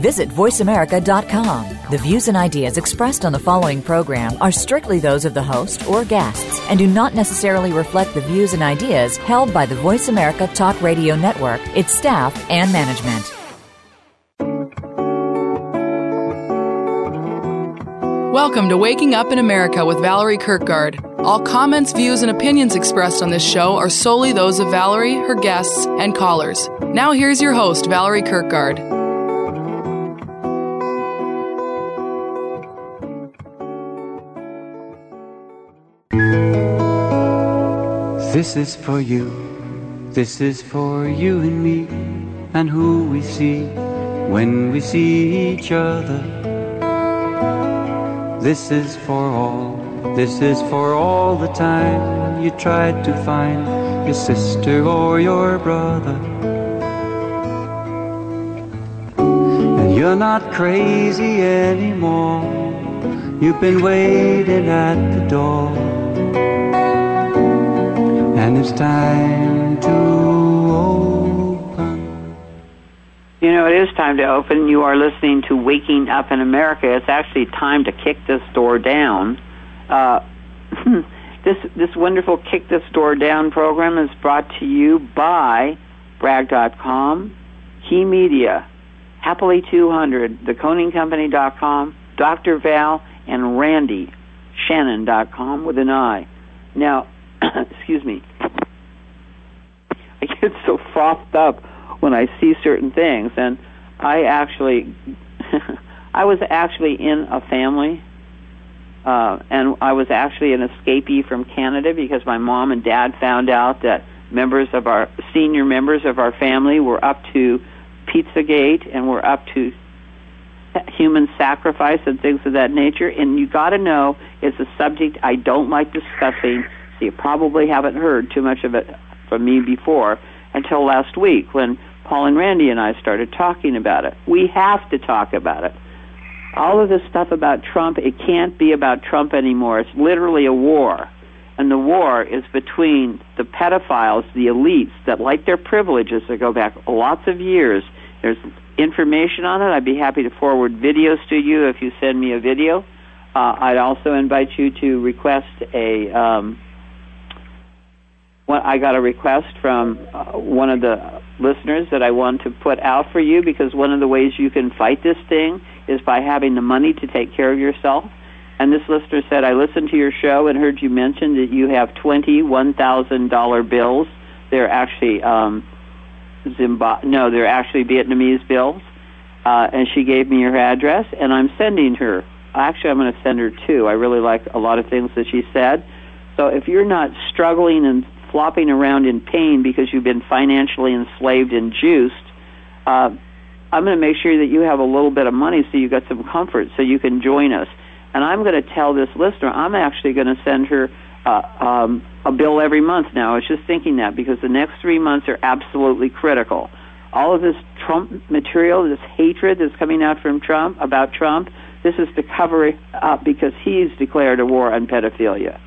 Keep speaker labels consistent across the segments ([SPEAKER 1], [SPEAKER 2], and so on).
[SPEAKER 1] Visit VoiceAmerica.com. The views and ideas expressed on the following program are strictly those of the host or guests and do not necessarily reflect the views and ideas held by the Voice America Talk Radio Network, its staff, and management.
[SPEAKER 2] Welcome to Waking Up in America with Valerie Kirkgaard. All comments, views, and opinions expressed on this show are solely those of Valerie, her guests, and callers. Now, here's your host, Valerie Kirkgaard.
[SPEAKER 3] This is for you, this is for you and me, and who we see when we see each other. This is for all, this is for all the time you tried to find your sister or your brother. And you're not crazy anymore, you've been waiting at the door. And it's time to open.
[SPEAKER 4] You know, it is time to open. You are listening to Waking Up in America. It's actually time to kick this door down. Uh, this this wonderful Kick This Door Down program is brought to you by Bragg.com, Key Media, Happily 200, TheConingCompany.com, Dr. Val, and Randy Shannon.com with an I. Now, excuse me. Get so frothed up when I see certain things, and I actually, I was actually in a family, uh, and I was actually an escapee from Canada because my mom and dad found out that members of our senior members of our family were up to Pizzagate and were up to human sacrifice and things of that nature. And you got to know it's a subject I don't like discussing. So you probably haven't heard too much of it from me before until last week when Paul and Randy and I started talking about it. We have to talk about it. All of this stuff about Trump, it can't be about Trump anymore. It's literally a war. And the war is between the pedophiles, the elites that like their privileges that go back lots of years. There's information on it. I'd be happy to forward videos to you if you send me a video. Uh, I'd also invite you to request a. Um, I got a request from uh, one of the listeners that I want to put out for you because one of the ways you can fight this thing is by having the money to take care of yourself. And this listener said, I listened to your show and heard you mention that you have 20 $1,000 bills. They're actually um, Zimbabwe, no, they're actually Vietnamese bills. Uh, and she gave me her address, and I'm sending her. Actually, I'm going to send her two. I really like a lot of things that she said. So if you're not struggling and flopping around in pain because you've been financially enslaved and juiced, uh, I'm going to make sure that you have a little bit of money so you've got some comfort so you can join us. And I'm going to tell this listener I'm actually going to send her uh, um, a bill every month now. I was just thinking that because the next three months are absolutely critical. All of this Trump material, this hatred that's coming out from Trump about Trump, this is to cover up because he's declared a war on pedophilia.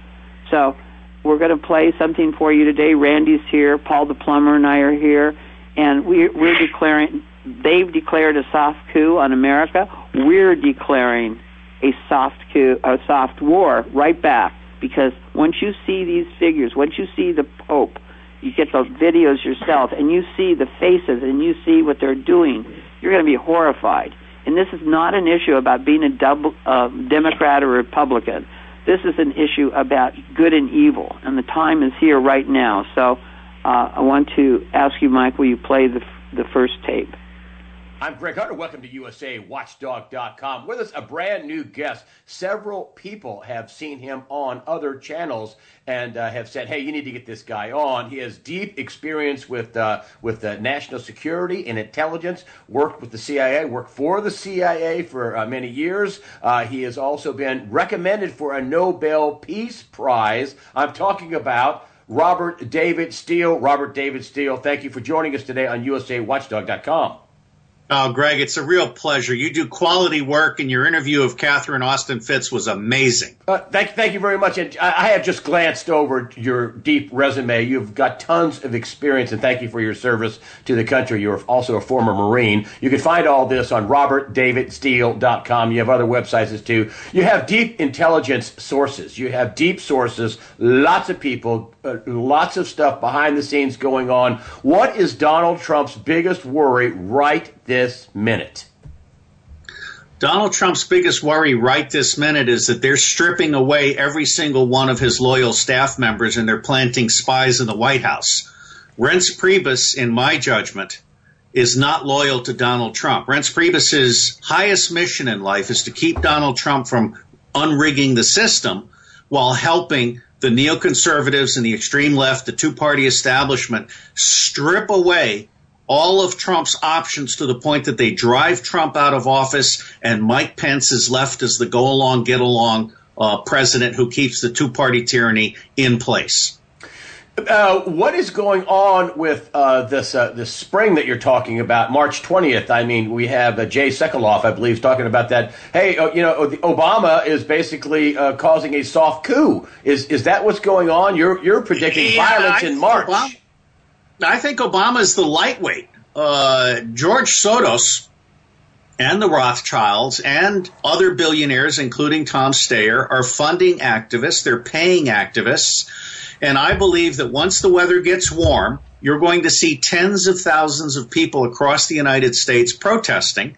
[SPEAKER 4] So we're going to play something for you today. Randy's here, Paul the plumber and I are here, and we, we're declaring. They've declared a soft coup on America. We're declaring a soft coup, a soft war right back because once you see these figures, once you see the Pope, you get the videos yourself, and you see the faces, and you see what they're doing, you're going to be horrified. And this is not an issue about being a double, uh, Democrat or Republican. This is an issue about good and evil, and the time is here right now. So uh, I want to ask you, Mike, will you play the, the first tape?
[SPEAKER 5] I'm Greg Hunter. Welcome to USAWatchdog.com. With us, a brand new guest. Several people have seen him on other channels and uh, have said, "Hey, you need to get this guy on." He has deep experience with uh, with uh, national security and intelligence. Worked with the CIA. Worked for the CIA for uh, many years. Uh, he has also been recommended for a Nobel Peace Prize. I'm talking about Robert David Steele. Robert David Steele, thank you for joining us today on USAWatchdog.com.
[SPEAKER 6] Oh, Greg, it's a real pleasure. You do quality work, and your interview of Catherine Austin Fitts was amazing.
[SPEAKER 5] Uh, thank, thank you very much. And I have just glanced over your deep resume. You've got tons of experience, and thank you for your service to the country. You're also a former Marine. You can find all this on robertdavidsteele.com. You have other websites too. You have deep intelligence sources. You have deep sources, lots of people, uh, lots of stuff behind the scenes going on. What is Donald Trump's biggest worry right this minute?
[SPEAKER 6] Donald Trump's biggest worry right this minute is that they're stripping away every single one of his loyal staff members and they're planting spies in the White House. Reince Priebus, in my judgment, is not loyal to Donald Trump. Reince Priebus's highest mission in life is to keep Donald Trump from unrigging the system while helping the neoconservatives and the extreme left, the two party establishment, strip away all of Trump's options to the point that they drive Trump out of office, and Mike Pence is left as the go along, get along uh, president who keeps the two party tyranny in place.
[SPEAKER 5] Uh, what is going on with uh, this uh, this spring that you're talking about, March 20th? I mean, we have uh, Jay Sekulow, I believe, talking about that. Hey, uh, you know, Obama is basically uh, causing a soft coup. Is is that what's going on? You're you're predicting yeah, violence I in March.
[SPEAKER 6] Obama, I think Obama is the lightweight. George Soros and the Rothschilds and other billionaires, including Tom Steyer, are funding activists. They're paying activists and I believe that once the weather gets warm, you're going to see tens of thousands of people across the United States protesting.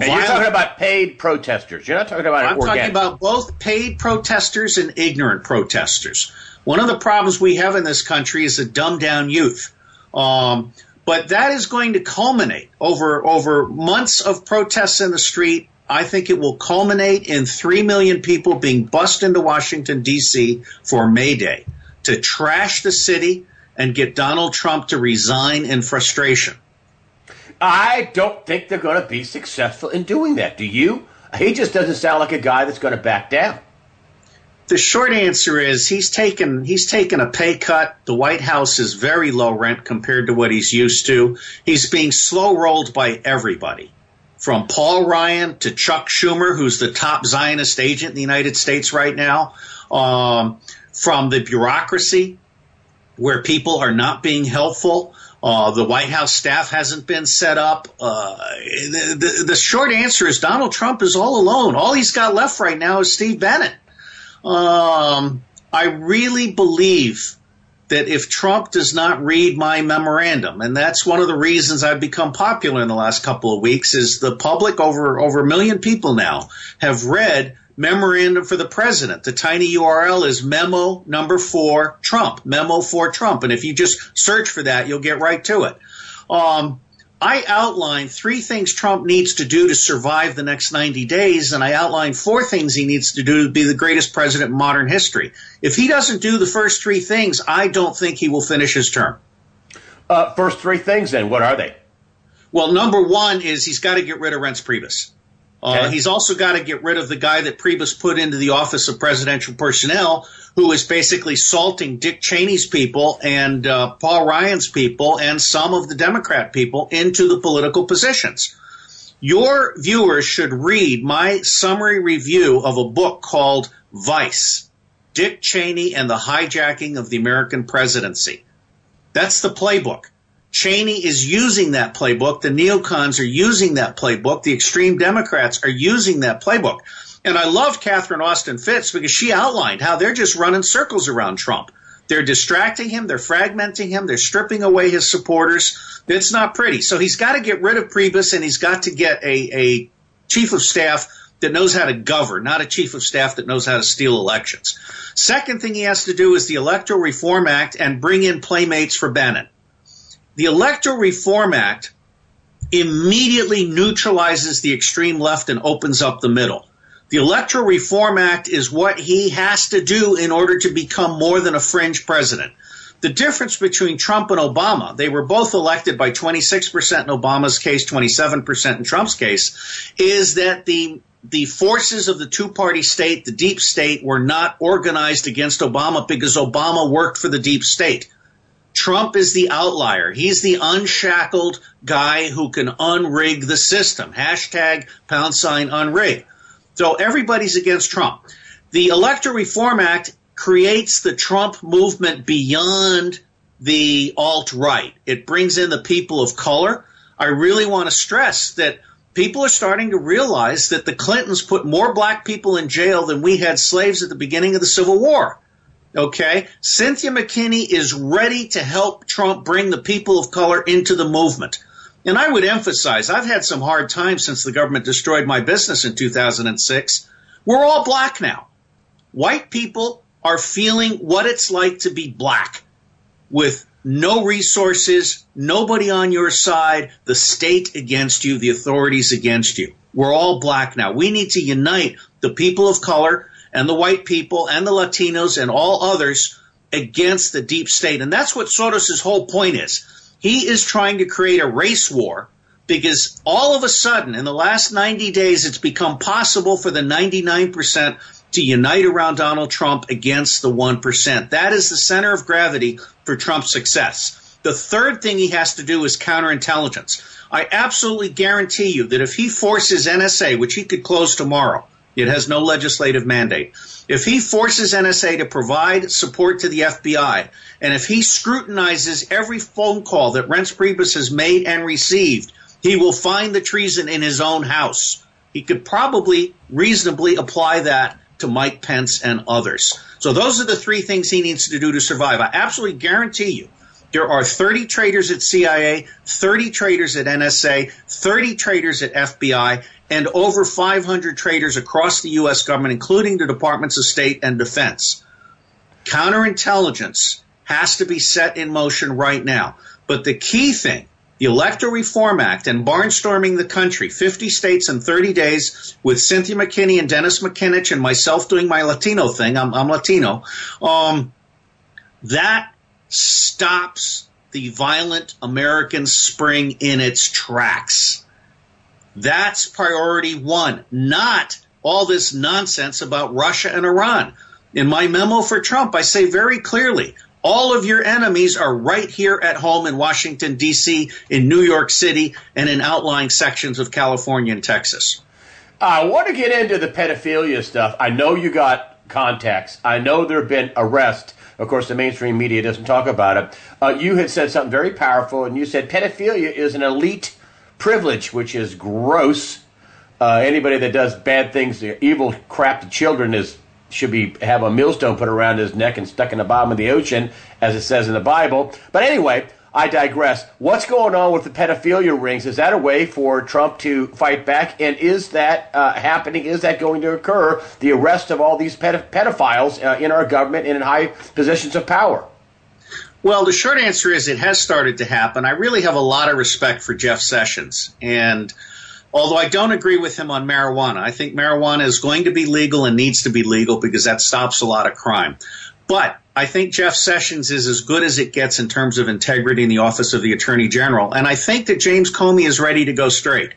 [SPEAKER 5] And you're talking about paid protesters. You're not talking about.
[SPEAKER 6] I'm
[SPEAKER 5] organic.
[SPEAKER 6] talking about both paid protesters and ignorant protesters. One of the problems we have in this country is a dumbed down youth. Um, but that is going to culminate over over months of protests in the street. I think it will culminate in three million people being bussed into Washington D.C. for May Day to trash the city and get Donald Trump to resign in frustration.
[SPEAKER 5] I don't think they're going to be successful in doing that. Do you? He just doesn't sound like a guy that's going to back down.
[SPEAKER 6] The short answer is he's taken he's taken a pay cut. The White House is very low rent compared to what he's used to. He's being slow rolled by everybody. From Paul Ryan to Chuck Schumer, who's the top Zionist agent in the United States right now. Um, from the bureaucracy where people are not being helpful. Uh, the White House staff hasn't been set up. Uh, the, the, the, short answer is Donald Trump is all alone. All he's got left right now is Steve Bannon. Um, I really believe that if Trump does not read my memorandum, and that's one of the reasons I've become popular in the last couple of weeks, is the public over over a million people now have read memorandum for the president. The tiny URL is memo number four Trump, memo for Trump. And if you just search for that, you'll get right to it. Um, I outline three things Trump needs to do to survive the next 90 days, and I outline four things he needs to do to be the greatest president in modern history. If he doesn't do the first three things, I don't think he will finish his term.
[SPEAKER 5] Uh, first three things, then, what are they?
[SPEAKER 6] Well, number one is he's got to get rid of Reince Priebus. Uh, he's also got to get rid of the guy that Priebus put into the Office of Presidential Personnel, who is basically salting Dick Cheney's people and uh, Paul Ryan's people and some of the Democrat people into the political positions. Your viewers should read my summary review of a book called Vice Dick Cheney and the Hijacking of the American Presidency. That's the playbook. Cheney is using that playbook. The neocons are using that playbook. The extreme Democrats are using that playbook. And I love Catherine Austin Fitts because she outlined how they're just running circles around Trump. They're distracting him, they're fragmenting him, they're stripping away his supporters. It's not pretty. So he's got to get rid of Priebus and he's got to get a, a chief of staff that knows how to govern, not a chief of staff that knows how to steal elections. Second thing he has to do is the Electoral Reform Act and bring in playmates for Bannon the Electoral Reform Act immediately neutralizes the extreme left and opens up the middle. The Electoral Reform Act is what he has to do in order to become more than a fringe president. The difference between Trump and Obama, they were both elected by 26% in Obama's case, 27% in Trump's case, is that the the forces of the two party state, the deep state, were not organized against Obama because Obama worked for the deep state. Trump is the outlier. He's the unshackled guy who can unrig the system. Hashtag pound sign unrig. So everybody's against Trump. The Electoral Reform Act creates the Trump movement beyond the alt right. It brings in the people of color. I really want to stress that people are starting to realize that the Clintons put more black people in jail than we had slaves at the beginning of the Civil War. Okay? Cynthia McKinney is ready to help Trump bring the people of color into the movement. And I would emphasize, I've had some hard times since the government destroyed my business in 2006. We're all black now. White people are feeling what it's like to be black with no resources, nobody on your side, the state against you, the authorities against you. We're all black now. We need to unite the people of color and the white people and the Latinos and all others against the deep state. And that's what Soros' whole point is. He is trying to create a race war because all of a sudden, in the last 90 days, it's become possible for the 99% to unite around Donald Trump against the 1%. That is the center of gravity for Trump's success. The third thing he has to do is counterintelligence. I absolutely guarantee you that if he forces NSA, which he could close tomorrow, it has no legislative mandate. If he forces NSA to provide support to the FBI, and if he scrutinizes every phone call that Reince Priebus has made and received, he will find the treason in his own house. He could probably reasonably apply that to Mike Pence and others. So those are the three things he needs to do to survive. I absolutely guarantee you there are 30 traitors at CIA, 30 traitors at NSA, 30 traitors at FBI, and over 500 traitors across the U.S. government, including the Departments of State and Defense. Counterintelligence has to be set in motion right now. But the key thing, the Electoral Reform Act and barnstorming the country, 50 states in 30 days, with Cynthia McKinney and Dennis Kucinich and myself doing my Latino thing, I'm, I'm Latino, um, that stops the violent American spring in its tracks. That's priority one, not all this nonsense about Russia and Iran. In my memo for Trump, I say very clearly all of your enemies are right here at home in Washington, D.C., in New York City, and in outlying sections of California and Texas.
[SPEAKER 5] I want to get into the pedophilia stuff. I know you got contacts. I know there have been arrests. Of course, the mainstream media doesn't talk about it. Uh, you had said something very powerful, and you said pedophilia is an elite privilege, which is gross. Uh, anybody that does bad things, evil crap to children, is should be have a millstone put around his neck and stuck in the bottom of the ocean, as it says in the Bible. But anyway, I digress. What's going on with the pedophilia rings? Is that a way for Trump to fight back? And is that uh, happening? Is that going to occur? The arrest of all these pedophiles uh, in our government and in high positions of power?
[SPEAKER 6] Well, the short answer is it has started to happen. I really have a lot of respect for Jeff Sessions. And although I don't agree with him on marijuana, I think marijuana is going to be legal and needs to be legal because that stops a lot of crime. But I think Jeff Sessions is as good as it gets in terms of integrity in the office of the Attorney General. And I think that James Comey is ready to go straight.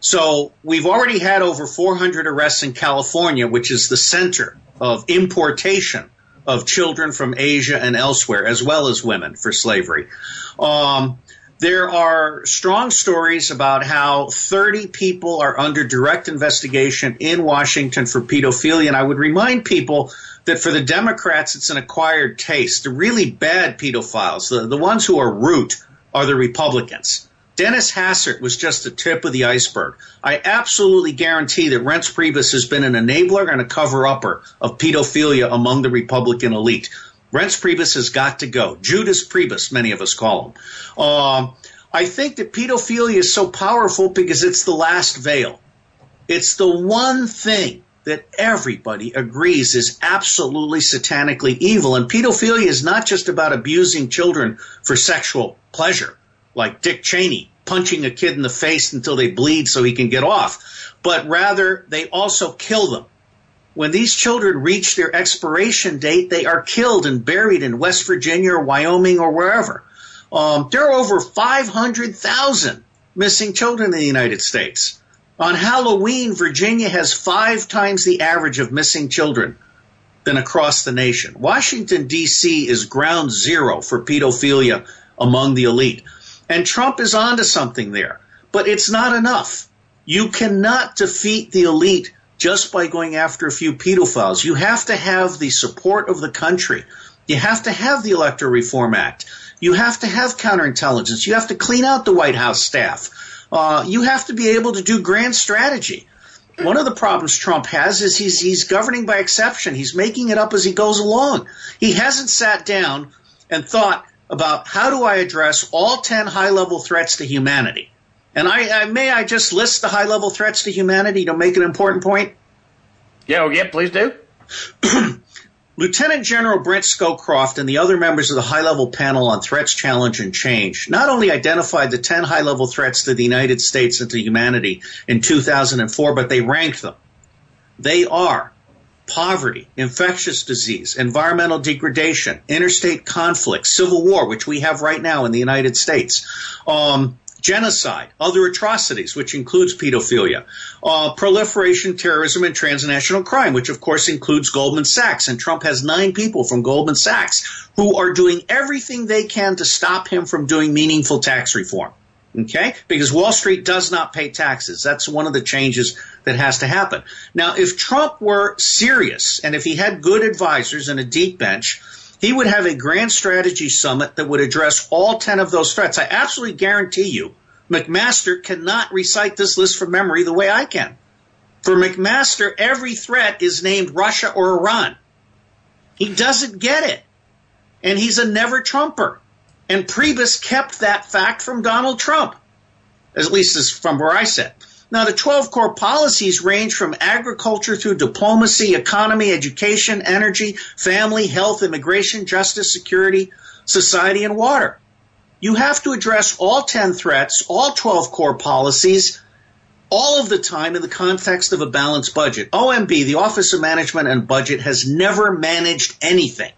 [SPEAKER 6] So we've already had over 400 arrests in California, which is the center of importation of children from Asia and elsewhere, as well as women for slavery. Um, there are strong stories about how 30 people are under direct investigation in Washington for pedophilia. And I would remind people that for the Democrats, it's an acquired taste. The really bad pedophiles, the, the ones who are root, are the Republicans. Dennis Hastert was just the tip of the iceberg. I absolutely guarantee that Reince Priebus has been an enabler and a cover-upper of pedophilia among the Republican elite. Reince Priebus has got to go. Judas Priebus, many of us call him. Um, I think that pedophilia is so powerful because it's the last veil. It's the one thing that everybody agrees is absolutely satanically evil. And pedophilia is not just about abusing children for sexual pleasure like Dick Cheney punching a kid in the face until they bleed so he can get off, but rather they also kill them. When these children reach their expiration date, they are killed and buried in West Virginia or Wyoming or wherever. Um, there are over 500,000 missing children in the United States. On Halloween, Virginia has five times the average of missing children than across the nation. Washington, D.C. is ground zero for pedophilia among the elite. And Trump is onto something there. But it's not enough. You cannot defeat the elite just by going after a few pedophiles. You have to have the support of the country. You have to have the Electoral Reform Act. You have to have counterintelligence. You have to clean out the White House staff. Uh, you have to be able to do grand strategy. One of the problems Trump has is he's he's governing by exception. He's making it up as he goes along. He hasn't sat down and thought about how do I address all 10 high level threats to humanity. And I, I, may I just list the high level threats to humanity to make an important point?
[SPEAKER 5] Yeah, well, yeah, please do.
[SPEAKER 6] Lieutenant General Brent Scowcroft and the other members of the high level panel on threats, challenge, and change not only identified the 10 high level threats to the United States and to humanity in 2004, but they ranked them. They are poverty, infectious disease, environmental degradation, interstate conflict, civil war, which we have right now in the United States, um, genocide, other atrocities, which includes pedophilia, uh, proliferation, terrorism, and transnational crime, which of course includes Goldman Sachs. And Trump has nine people from Goldman Sachs who are doing everything they can to stop him from doing meaningful tax reform. Okay? Because Wall Street does not pay taxes. That's one of the changes that has to happen. Now, if Trump were serious and if he had good advisors and a deep bench, he would have a grand strategy summit that would address all 10 of those threats. I absolutely guarantee you, McMaster cannot recite this list from memory the way I can. For McMaster, every threat is named Russia or Iran. He doesn't get it. And he's a never Trumper. And Priebus kept that fact from Donald Trump, at least as from where I sit. Now, the 12 core policies range from agriculture through diplomacy, economy, education, energy, family, health, immigration, justice, security, society, and water. You have to address all 10 threats, all 12 core policies, all of the time in the context of a balanced budget. OMB, the Office of Management and Budget, has never managed anything.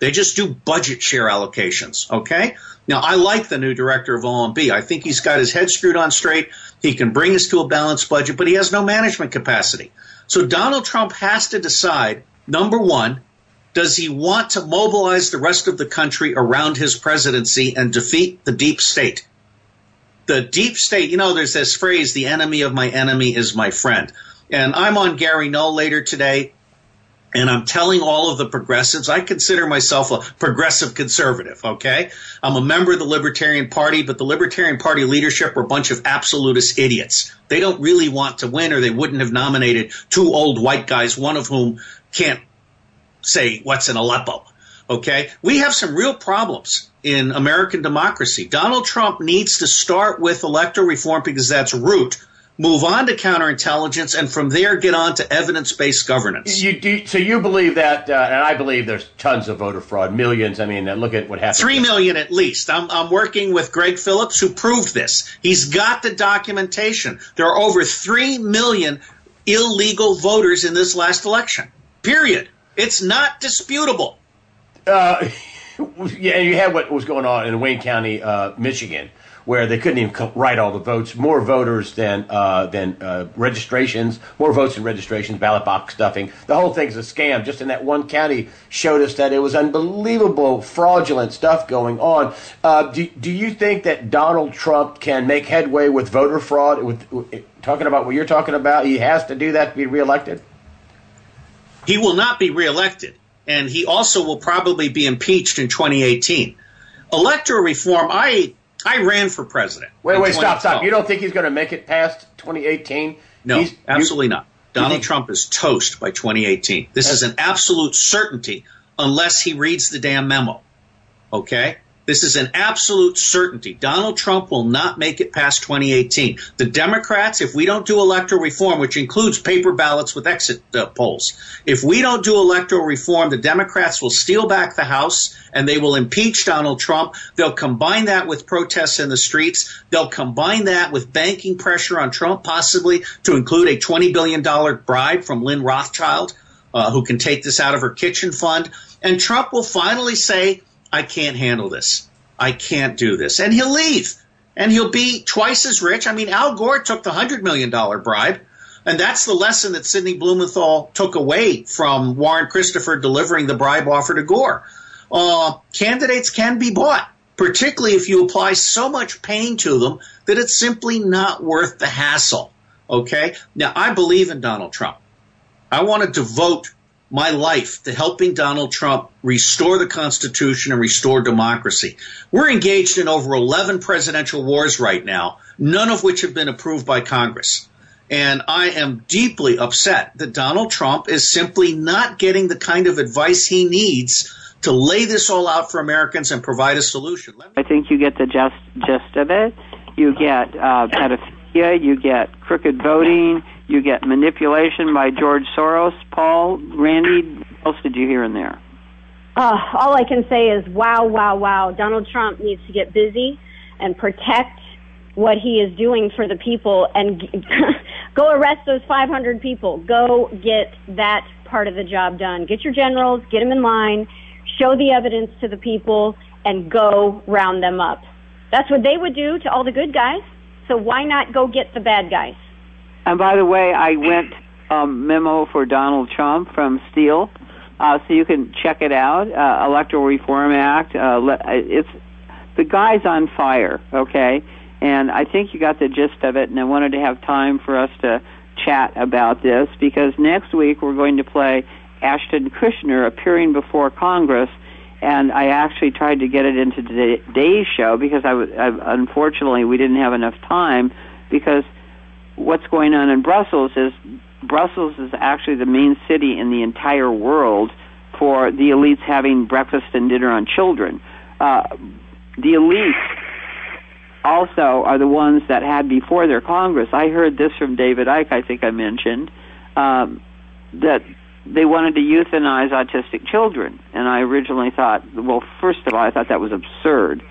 [SPEAKER 6] They just do budget share allocations, okay? Now, I like the new director of OMB. I think he's got his head screwed on straight. He can bring us to a balanced budget, but he has no management capacity. So Donald Trump has to decide number one, does he want to mobilize the rest of the country around his presidency and defeat the deep state? The deep state, you know, there's this phrase, the enemy of my enemy is my friend. And I'm on Gary Null later today and I'm telling all of the progressives, I consider myself a progressive conservative, okay? I'm a member of the Libertarian Party, but the Libertarian Party leadership are a bunch of absolutist idiots. They don't really want to win, or they wouldn't have nominated two old white guys, one of whom can't say what's in Aleppo, okay? We have some real problems in American democracy. Donald Trump needs to start with electoral reform because that's root move on to counterintelligence, and from there get on to evidence-based governance.
[SPEAKER 5] You do, so you believe that, uh, and I believe there's tons of voter fraud, millions. I mean, look at what happened.
[SPEAKER 6] Three million at least. I'm, I'm working with Greg Phillips, who proved this. He's got the documentation. There are over three million illegal voters in this last election. Period. It's not disputable.
[SPEAKER 5] Uh, yeah, and you had what was going on in Wayne County, uh, Michigan where they couldn't even write all the votes. More voters than uh, than uh, registrations, more votes than registrations, ballot box stuffing. The whole thing's a scam. Just in that one county showed us that it was unbelievable, fraudulent stuff going on. Uh, do do you think that Donald Trump can make headway with voter fraud? With, with talking about what you're talking about, he has to do that to be reelected.
[SPEAKER 6] He will not be reelected, and he also will probably be impeached in 2018. Electoral reform, I I ran for president.
[SPEAKER 5] Wait, wait, stop, stop. You don't think he's going to make it past 2018?
[SPEAKER 6] No, he's, absolutely you, not. Donald Trump is toast by 2018. This is an absolute certainty unless he reads the damn memo. Okay? This is an absolute certainty. Donald Trump will not make it past 2018. The Democrats, if we don't do electoral reform, which includes paper ballots with exit uh, polls, if we don't do electoral reform, the Democrats will steal back the House and they will impeach Donald Trump. They'll combine that with protests in the streets. They'll combine that with banking pressure on Trump, possibly to include a $20 billion bribe from Lynn Rothschild, uh, who can take this out of her kitchen fund. And Trump will finally say, I can't handle this. I can't do this. And he'll leave. and he'll be twice as rich. I mean, Al Gore took the $100 million bribe. And that's the lesson that Sidney Blumenthal took away from Warren Christopher delivering the bribe offer to Gore. Uh, candidates can be bought, particularly if you apply so much pain to them that it's simply not worth the hassle. Okay? Now, I believe in Donald Trump. I want to devote my life to helping Donald Trump restore the Constitution and restore democracy. We're engaged in over 11 presidential wars right now, none of which have been approved by Congress. And I am deeply upset that Donald Trump is simply not getting the kind of advice he needs to lay this all out for Americans and provide a solution.
[SPEAKER 4] I think you get the gist, gist of it. You get uh, pedophilia, you get crooked voting, you get manipulation by George Soros. Paul, Randy, what else did you hear in there?
[SPEAKER 7] Uh, all I can say is wow, wow, wow. Donald Trump needs to get busy and protect what he is doing for the people and go arrest those 500 people. Go get that part of the job done. Get your generals, get them in line, show the evidence to the people, and go round them up. That's what they would do to all the good guys. So why not go get the bad guys?
[SPEAKER 4] And by the way, I went um, memo for Donald Trump from Steele, uh, so you can check it out. Uh, Electoral Reform Act. Uh, it's the guy's on fire. Okay and I think you got the gist of it, and I wanted to have time for us to chat about this because next week we're going to play Ashton Kutcher appearing before Congress, and I actually tried to get it into today's show because I, I unfortunately we didn't have enough time because what's going on in Brussels is Brussels is actually the main city in the entire world for the elites having breakfast and dinner on children. Uh, the elites also are the ones that had before their Congress. I heard this from David Icke, I think I mentioned, um, that they wanted to euthanize autistic children. And I originally thought, well, first of all, I thought that was absurd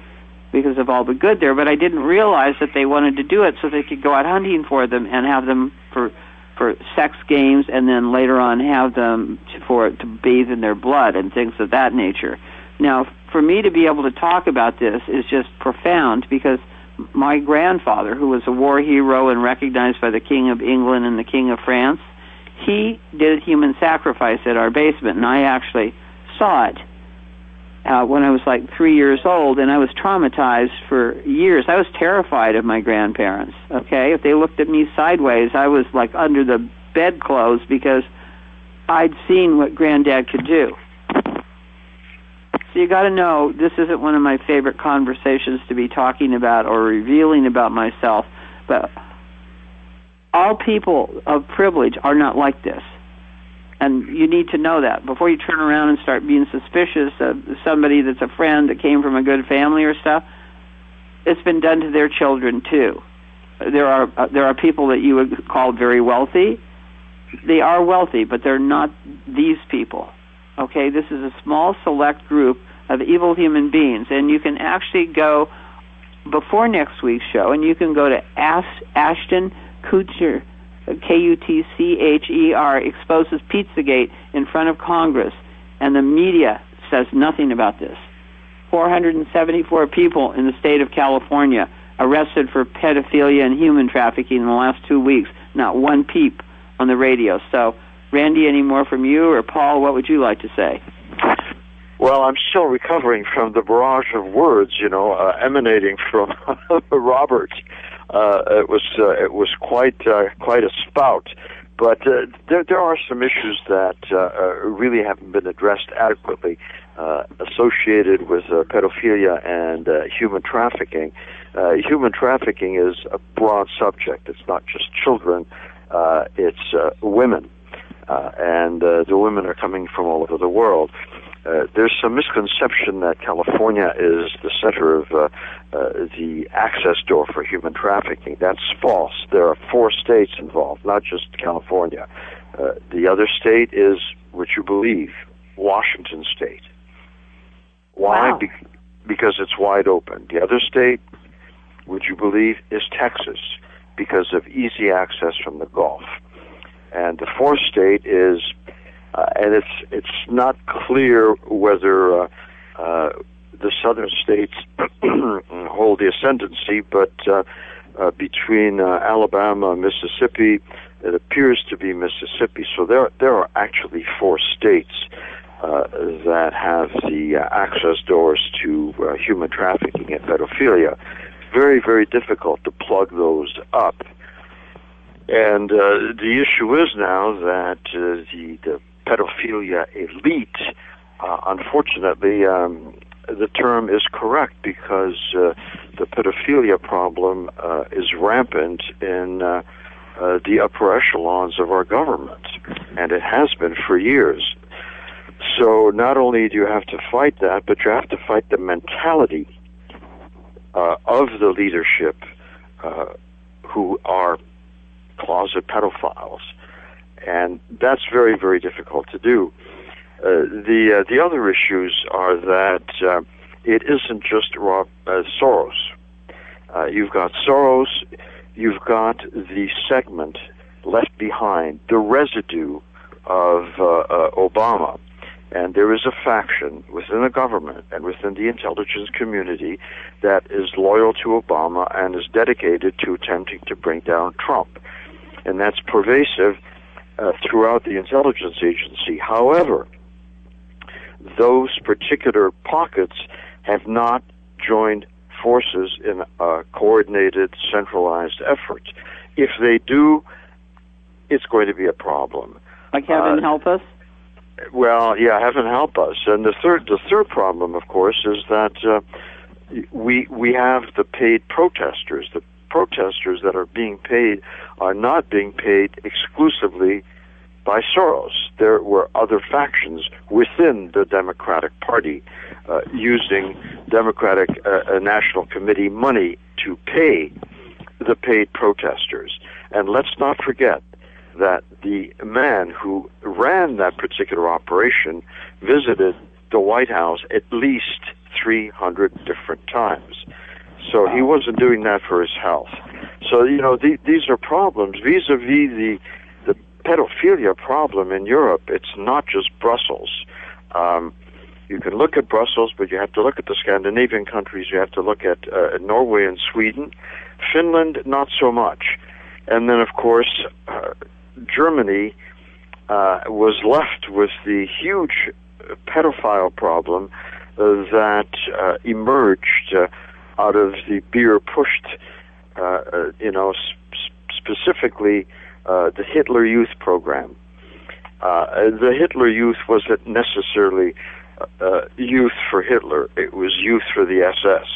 [SPEAKER 4] because of all the good there, but I didn't realize that they wanted to do it so they could go out hunting for them and have them for for sex games and then later on have them to, for to bathe in their blood and things of that nature. Now, for me to be able to talk about this is just profound because my grandfather, who was a war hero and recognized by the King of England and the King of France, he did human sacrifice at our basement, and I actually saw it uh, when I was like three years old, and I was traumatized for years. I was terrified of my grandparents. Okay, if they looked at me sideways, I was like under the bedclothes because I'd seen what granddad could do. So you got to know this isn't one of my favorite conversations to be talking about or revealing about myself, but all people of privilege are not like this. And you need to know that before you turn around and start being suspicious of somebody that's a friend that came from a good family or stuff. It's been done to their children too. There are uh, there are people that you would call very wealthy. They are wealthy, but they're not these people. Okay, this is a small select group of evil human beings, and you can actually go before next week's show, and you can go to Ash- Ashton Kutcher, K U T C H E R, exposes Pizzagate in front of Congress, and the media says nothing about this. 474 people in the state of California arrested for pedophilia and human trafficking in the last two weeks. Not one peep on the radio. So Randy, any more from you or Paul? What would you like to say?
[SPEAKER 8] Well, I'm still recovering from the barrage of words, you know, uh, emanating from Robert. Uh, it was uh, it was quite uh, quite a spout, but uh, there there are some issues that uh, uh, really haven't been addressed adequately, uh, associated with uh, pedophilia and uh, human trafficking. Uh, human trafficking is a broad subject. It's not just children; uh, it's uh, women uh, and uh, the women are coming from all over the world. Uh, there's some misconception that California is the center of uh, uh, the access door for human trafficking. That's false. There are four states involved, not just California. Uh, the other state is, which you believe, Washington State. Why?
[SPEAKER 7] Wow.
[SPEAKER 8] Be- because it's wide open. The other state, would you believe, is Texas because of easy access from the Gulf. And the fourth state is, uh, and it's it's not clear whether uh, uh, the southern states hold the ascendancy, but uh, uh, between uh, Alabama and Mississippi, it appears to be Mississippi. So there, there are actually four states uh, that have the uh, access doors to uh, human trafficking and pedophilia. Very, very difficult to plug those up. And uh, the issue is now that uh, the, the pedophilia elite, uh, unfortunately, um, the term is correct because uh, the pedophilia problem uh, is rampant in uh, uh, the upper echelons of our government, and it has been for years. So not only do you have to fight that, but you have to fight the mentality uh, of the leadership who are closet pedophiles, and that's very, very difficult to do. Uh, the uh, the other issues are that uh, it isn't just Rob, uh, Soros. you've got Soros, you've got the segment left behind, the residue of Obama. And there is a faction within the government and within the intelligence community that is loyal to Obama and is dedicated to attempting to bring down Trump. And that's pervasive uh, throughout the intelligence agency. However, those particular pockets have not joined forces in a coordinated, centralized effort. If they do, it's going to be a problem.
[SPEAKER 4] Like heaven uh, help us.
[SPEAKER 8] Well, yeah, heaven help us. And the third, the third problem, of course, is that uh, we we have the paid protesters. The protesters that are being paid are not being paid exclusively by Soros. There were other factions within the Democratic Party uh, using Democratic uh, uh, National Committee money to pay the paid protesters. And let's not forget that the man who ran that particular operation visited the White House at least 300 different times. So he wasn't doing that for his health. So, you know, the, these are problems vis a vis the the pedophilia problem in Europe, it's not just Brussels. Um, you can look at Brussels, but you have to look at the Scandinavian countries. You have to look at uh, Norway and Sweden. Finland, not so much. And then, of course, uh, Germany uh, was left with the huge pedophile problem uh, that uh, emerged uh, out of the beer pushed, you know, sp- specifically uh, the Hitler Youth Program. Uh, the Hitler Youth wasn't necessarily uh, youth for Hitler; it was youth for the SS.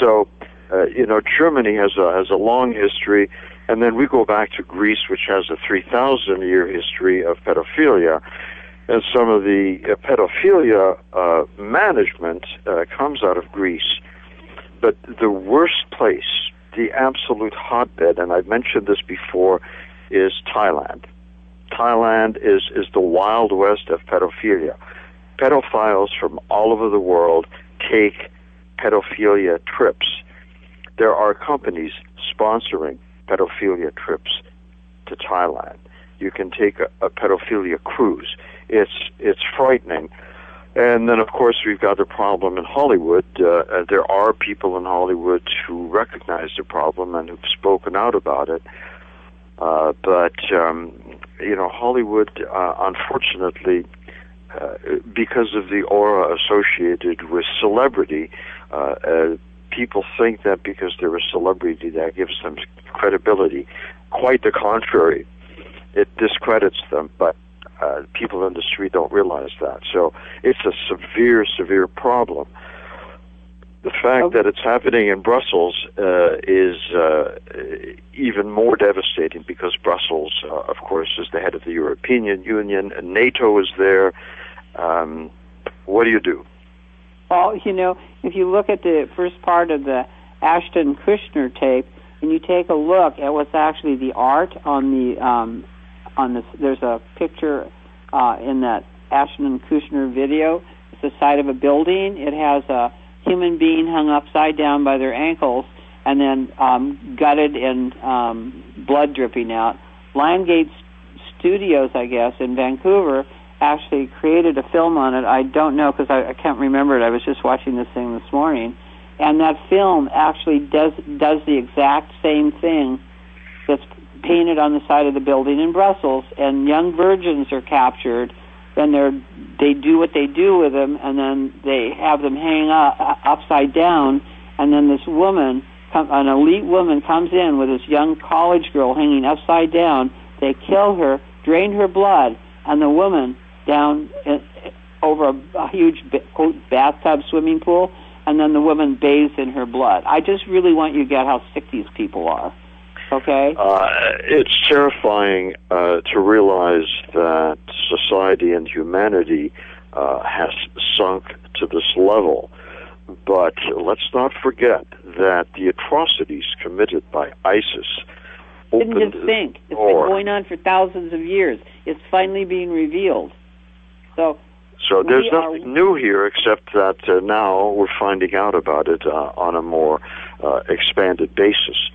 [SPEAKER 8] So, uh, you know, Germany has a has a long history, and then we go back to Greece, which has a three thousand year history of pedophilia. And some of the uh, pedophilia uh, management uh, comes out of Greece. But the worst place, the absolute hotbed, and I've mentioned this before, is Thailand. Thailand is, is the wild west of pedophilia. Pedophiles from all over the world take pedophilia trips. There are companies sponsoring pedophilia trips to Thailand. You can take a, a pedophilia cruise. It's it's frightening. And then, of course, we've got the problem in Hollywood. Uh, uh there are people in Hollywood who recognize the problem and who've spoken out about it. Uh, but um, you know, Hollywood, uh, unfortunately, uh, because of the aura associated with celebrity, uh, people think that because they're a celebrity, that gives them credibility. Quite the contrary, it discredits them. But uh, people in the street don't realize that. So it's a severe, severe problem the fact that it's happening in Brussels uh, is uh, even more devastating because Brussels, uh, of course, is the head of the European Union, and NATO is there. Um, what do you do?
[SPEAKER 4] Well, you know, if you look at the first part of the Ashton Kushner tape, and you take a look at what's actually the art on the um, on this, there's a picture uh, in that Ashton Kushner video. It's the side of a building. It has a human being hung upside down by their ankles and then um, gutted and um, blood dripping out. Lionsgate Studios, I guess, in Vancouver actually created a film on it. I don't know because I, I can't remember it. I was just watching this thing this morning, and that film actually does does the exact same thing painted on the side of the building in Brussels. And young virgins are captured. Then they're they do what they do with them, and then they have them hang up, upside down. And then this woman, an elite woman, comes in with this young college girl hanging upside down. They kill her, drain her blood, and the woman down in, over a, a huge quote, bathtub swimming pool, and then the woman bathes in her blood. I just really want you to get how sick these people are. Okay.
[SPEAKER 8] Uh, it's terrifying uh, to realize that society and humanity uh, has sunk to this level. But let's not forget that the atrocities committed by ISIS
[SPEAKER 4] didn't just think. It's been going on for thousands of years. It's finally being revealed. So,
[SPEAKER 8] so there's nothing are, new here except that uh, now we're finding out about it uh, on a more uh, expanded basis.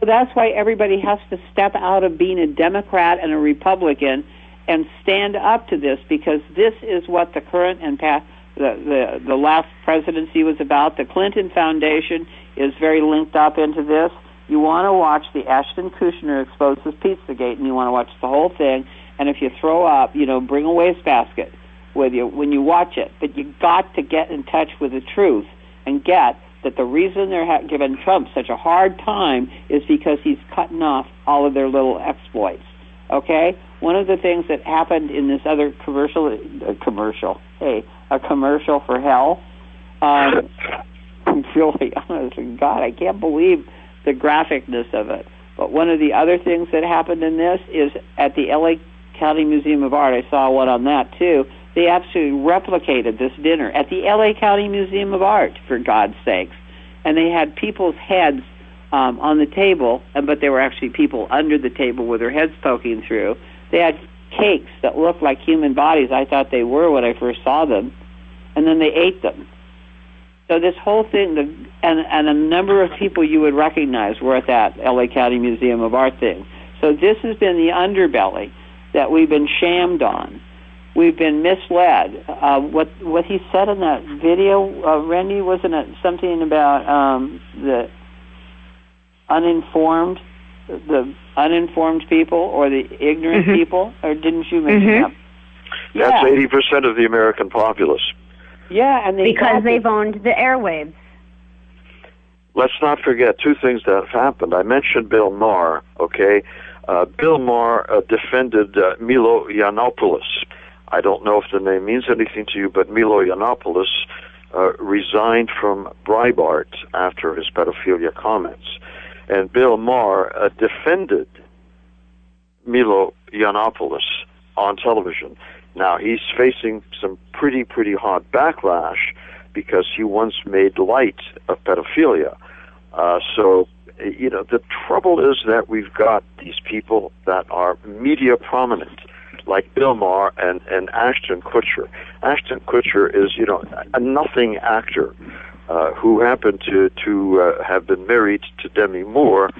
[SPEAKER 4] That's why everybody has to step out of being a Democrat and a Republican and stand up to this because this is what the current and past the, the the last presidency was about. The Clinton Foundation is very linked up into this. You want to watch the Ashton Kutcher exposes Pizzagate, and you want to watch the whole thing and if you throw up, you know, bring a wastebasket with you when you watch it. But you got to get in touch with the truth and get that the reason they're ha- giving Trump such a hard time is because he's cutting off all of their little exploits. Okay, one of the things that happened in this other commercial, uh, commercial, hey, a commercial for hell. Um, really, honestly, God, I can't believe the graphicness of it. But one of the other things that happened in this is at the LA County Museum of Art. I saw one on that too. They absolutely replicated this dinner at the LA County Museum of Art, for God's sakes. And they had people's heads um, on the table, but they were actually people under the table with their heads poking through. They had cakes that looked like human bodies. I thought they were when I first saw them, and then they ate them. So this whole thing, the, and and a number of people you would recognize were at that LA County Museum of Art thing. So this has been the underbelly that we've been shammed on. We've been misled. Uh, what what he said in that video, uh, Randy, wasn't it something about um, the uninformed, the uninformed people or the ignorant mm-hmm. people, or didn't you mention mm-hmm. that?
[SPEAKER 8] That's eighty yeah. percent of the American populace.
[SPEAKER 4] Yeah, and
[SPEAKER 7] they because they've owned the airwaves.
[SPEAKER 8] Let's not forget two things that have happened. I mentioned Bill Maher. Okay, uh, Bill Maher uh, defended uh, Milo Yiannopoulos. I don't know if the name means anything to you, but Milo Yiannopoulos uh, resigned from Breitbart after his pedophilia comments. And Bill Maher uh, defended Milo Yiannopoulos on television. Now, he's facing some pretty, pretty hot backlash because he once made light of pedophilia. Uh, so you know, the trouble is that we've got these people that are media prominent, like Bill Maher and, and Ashton Kutcher. Ashton Kutcher is, you know, a nothing actor uh, who happened to, to uh, have been married to Demi Moore,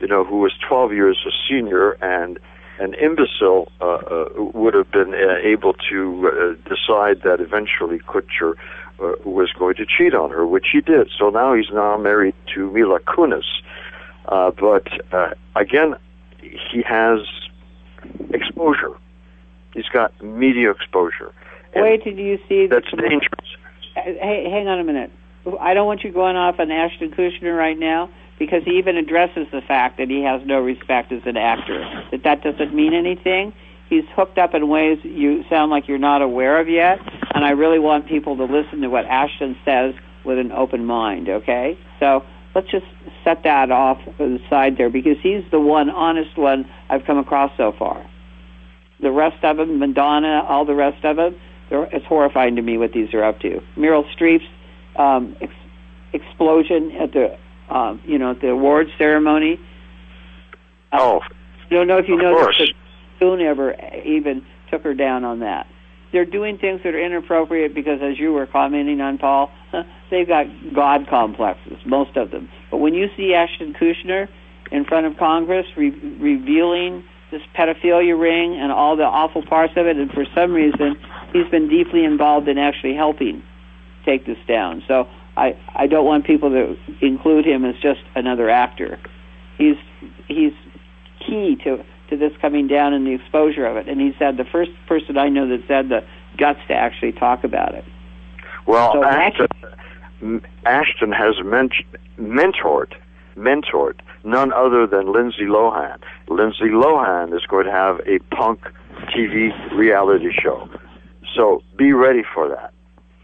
[SPEAKER 8] you know, who was 12 years a senior and an imbecile uh, uh, would have been uh, able to uh, decide that eventually Kutcher uh, was going to cheat on her, which he did. So now he's now married to Mila Kunis, uh, but uh, again, he has exposure. He's got media exposure.
[SPEAKER 4] Wait till you see
[SPEAKER 8] that's dangerous.
[SPEAKER 4] Hey, hang on a minute. I don't want you going off on Ashton Kutcher right now because he even addresses the fact that he has no respect as an actor. That that doesn't mean anything. He's hooked up in ways you sound like you're not aware of yet, and I really want people to listen to what Ashton says with an open mind. Okay, so let's just set that off to the side there because he's the one honest one I've come across so far. The rest of them, Madonna, all the rest of them, it's horrifying to me what these are up to. Meryl Streep's um, ex- explosion at the um, you know at the awards ceremony.
[SPEAKER 8] Oh,
[SPEAKER 4] I don't know if you know that Spoon ever even took her down on that they're doing things that are inappropriate because, as you were commenting on, Paul, they've got God complexes, most of them. But when you see Ashton Kutcher in front of Congress re- revealing this pedophilia ring and all the awful parts of it, and for some reason, he's been deeply involved in actually helping take this down. So I I don't want people to include him as just another actor. He's he's key to to this coming down and the exposure of it. And he's had the first person I know that's had the guts to actually talk about it.
[SPEAKER 8] Well,
[SPEAKER 4] So
[SPEAKER 8] Ashton, Ashton has ment- mentored mentored none other than Lindsay Lohan. Lindsay Lohan is going to have a punk TV reality show. So be ready for that.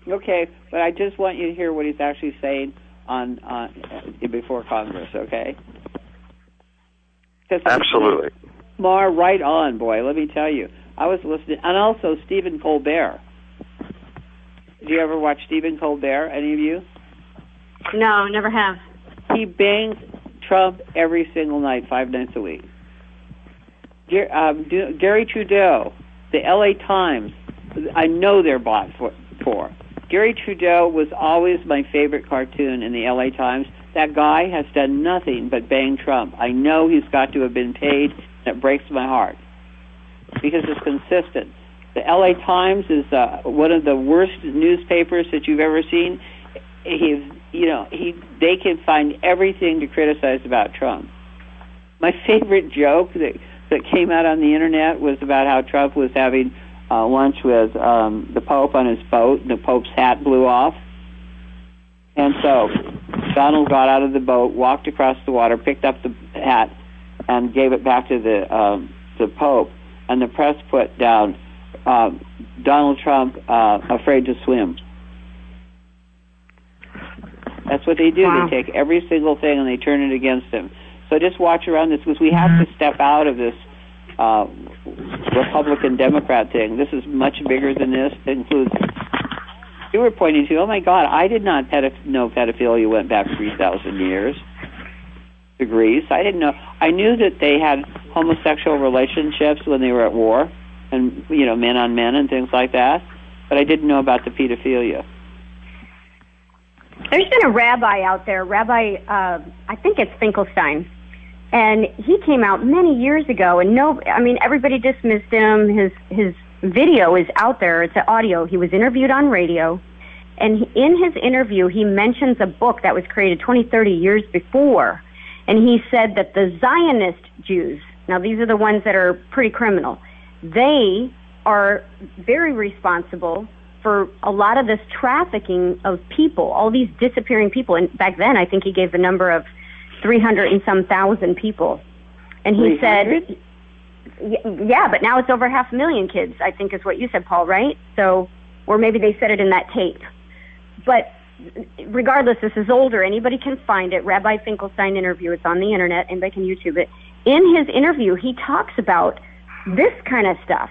[SPEAKER 4] Okay, but I just want you to hear what he's actually saying on on uh, before Congress. okay?
[SPEAKER 8] Absolutely.
[SPEAKER 4] Mar, right on, boy. Let me tell you, I was listening, and also Stephen Colbert. Do you ever watch Stephen Colbert? Any of you?
[SPEAKER 7] No, never have.
[SPEAKER 4] He bangs Trump every single night, five nights a week. Um, Garry Trudeau, the L.A. Times. I know they're bought for. for. Garry Trudeau was always my favorite cartoon in the L.A. Times. That guy has done nothing but bang Trump. I know he's got to have been paid, it breaks my heart because it's consistent. The L.A. Times is uh, one of the worst newspapers that you've ever seen. He, you know, he they can find everything to criticize about Trump. My favorite joke that that came out on the internet was about how Trump was having uh, lunch with um, the Pope on his boat, and the Pope's hat blew off. And so Donald got out of the boat, walked across the water, picked up the hat, and gave it back to the um, the Pope. And the press put down uh, Donald Trump uh, afraid to swim. That's what they do.
[SPEAKER 7] Wow.
[SPEAKER 4] They take every single thing and they turn it against him. So just watch around this because we have to step out of this uh, Republican Democrat thing. This is much bigger than this. It includes. You were pointing to, oh my God, I did not pedoph- know pedophilia went back 3,000 years to Greece. I didn't know. I knew that they had homosexual relationships when they were at war and, you know, men on men and things like that. But I didn't know about the pedophilia.
[SPEAKER 7] There's been a rabbi out there, Rabbi, uh, I think it's Finkelstein, and he came out many years ago, and no, I mean everybody dismissed him. His his video is out there. It's an audio. He was interviewed on radio, and he, in his interview, he mentions a book that was created 20, 30 years before, and he said that the Zionist Jews, now these are the ones that are pretty criminal, they are very responsible for a lot of this trafficking of people, all these disappearing people. And back then, I think he gave the number of 300 and some thousand people. And he
[SPEAKER 4] 300?
[SPEAKER 7] said, yeah, but now it's over half a million kids, I think is what you said, Paul, right? So, or maybe they said it in that tape. But regardless, this is older. Anybody can find it. Rabbi Finkelstein interview. It's on the internet. Anybody can YouTube it. In his interview, he talks about this kind of stuff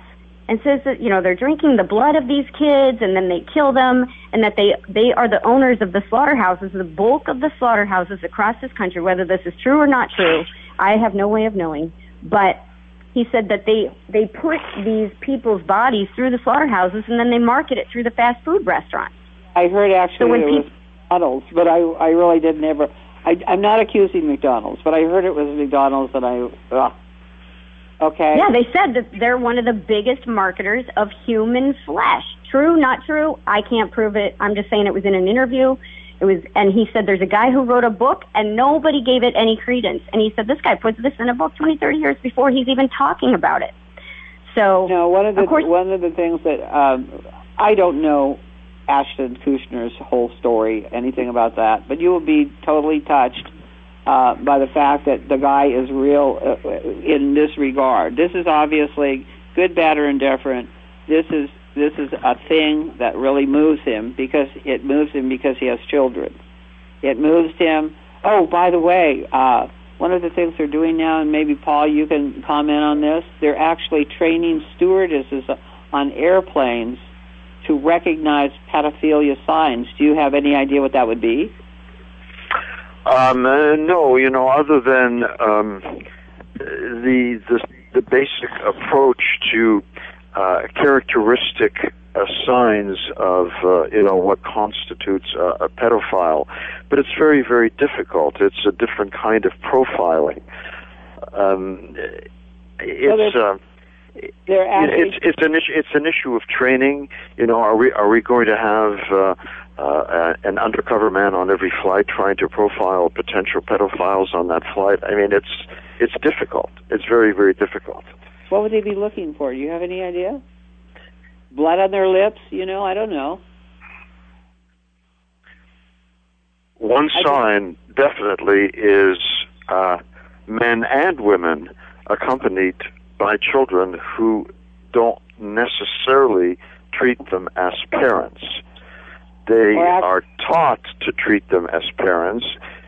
[SPEAKER 7] and says that you know they're drinking the blood of these kids and then they kill them and that they they are the owners of the slaughterhouses the bulk of the slaughterhouses across this country whether this is true or not true i have no way of knowing but he said that they they put these people's bodies through the slaughterhouses and then they market it through the fast food restaurants
[SPEAKER 4] I heard actually
[SPEAKER 7] So when
[SPEAKER 4] it was
[SPEAKER 7] peop-
[SPEAKER 4] McDonald's, but I I really didn't ever. I, I'm not accusing McDonald's, but I heard it was McDonald's, and I. Ugh. Okay.
[SPEAKER 7] yeah they said that they're one of the biggest marketers of human flesh. True not true? I can't prove it. I'm just saying it was in an interview. It was and he said there's a guy who wrote a book and nobody gave it any credence. And he said this guy puts this in a book 20 30 years before he's even talking about it. So
[SPEAKER 4] No, one of the
[SPEAKER 7] Of course-
[SPEAKER 4] one of the things that um, I don't know Ashton Kushner's whole story, anything about that, but you will be totally touched uh, by the fact that the guy is real uh, in this regard. This is obviously good, bad, or indifferent. This is this is a thing that really moves him because it moves him because he has children. It moves him. Oh, by the way, uh, one of the things they're doing now, and maybe Paul, you can comment on this. They're actually training stewardesses on airplanes to recognize pedophilia signs. Do you have any idea what that would be?
[SPEAKER 8] Um, uh, no, you know, other than um, the the the basic approach to uh, characteristic uh, signs of uh, you know what constitutes a, a pedophile, but it's very very difficult. It's a different kind of profiling. Um, it's. Uh,
[SPEAKER 4] they're actually,
[SPEAKER 8] it's it's an issue. It's an issue of training. You know, are we are we going to have uh, uh, an undercover man on every flight trying to profile potential pedophiles on that flight? I mean, it's it's difficult. It's very very difficult.
[SPEAKER 4] what would they be looking for? Do you have any idea? Blood on their lips? You know, I don't know.
[SPEAKER 8] One sign definitely is uh, men and women accompanied by children who don't necessarily treat them as parents. They are taught to treat them as parents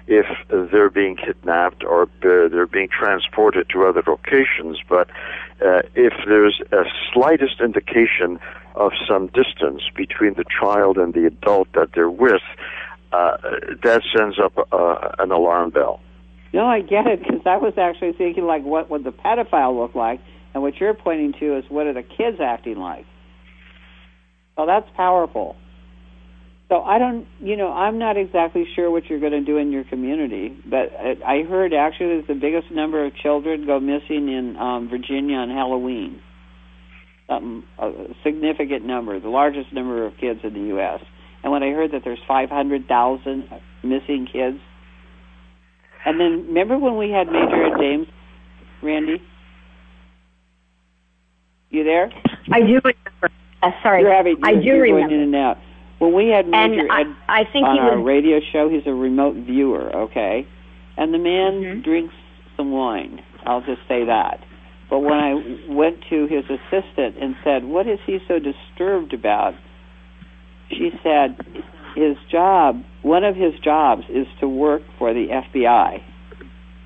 [SPEAKER 8] if they're being kidnapped or they're being transported to other locations. But uh, if there's a slightest indication of some distance between the child and the adult that they're with, uh, that sends up uh, an alarm bell.
[SPEAKER 4] No, I get it because I was actually thinking like, what would the pedophile look like? And what you're pointing to is what are the kids acting like? So that's powerful. So I don't, you know, I'm not exactly sure what you're going to do in your community, but I heard actually there's the biggest number of children go missing in um, Virginia on Halloween. Something a significant number, the largest number of kids in the U.S. And when I heard that there's 500,000 missing kids, and then remember when we had Major Ed Dames, Randy? You there?
[SPEAKER 7] I do remember. Uh, sorry,
[SPEAKER 4] You're having,
[SPEAKER 7] I
[SPEAKER 4] you're,
[SPEAKER 7] do
[SPEAKER 4] you're
[SPEAKER 7] remember.
[SPEAKER 4] going in and out. When we had Major
[SPEAKER 7] and I,
[SPEAKER 4] Ed
[SPEAKER 7] I think
[SPEAKER 4] on
[SPEAKER 7] he
[SPEAKER 4] our
[SPEAKER 7] was.
[SPEAKER 4] radio show, he's a remote viewer, okay? And the man
[SPEAKER 7] Mhm.
[SPEAKER 4] drinks some wine. I'll just say that. But when I went to his assistant and said, "What is he so disturbed about?" She said, "His job, one of his jobs, is to work for the FBI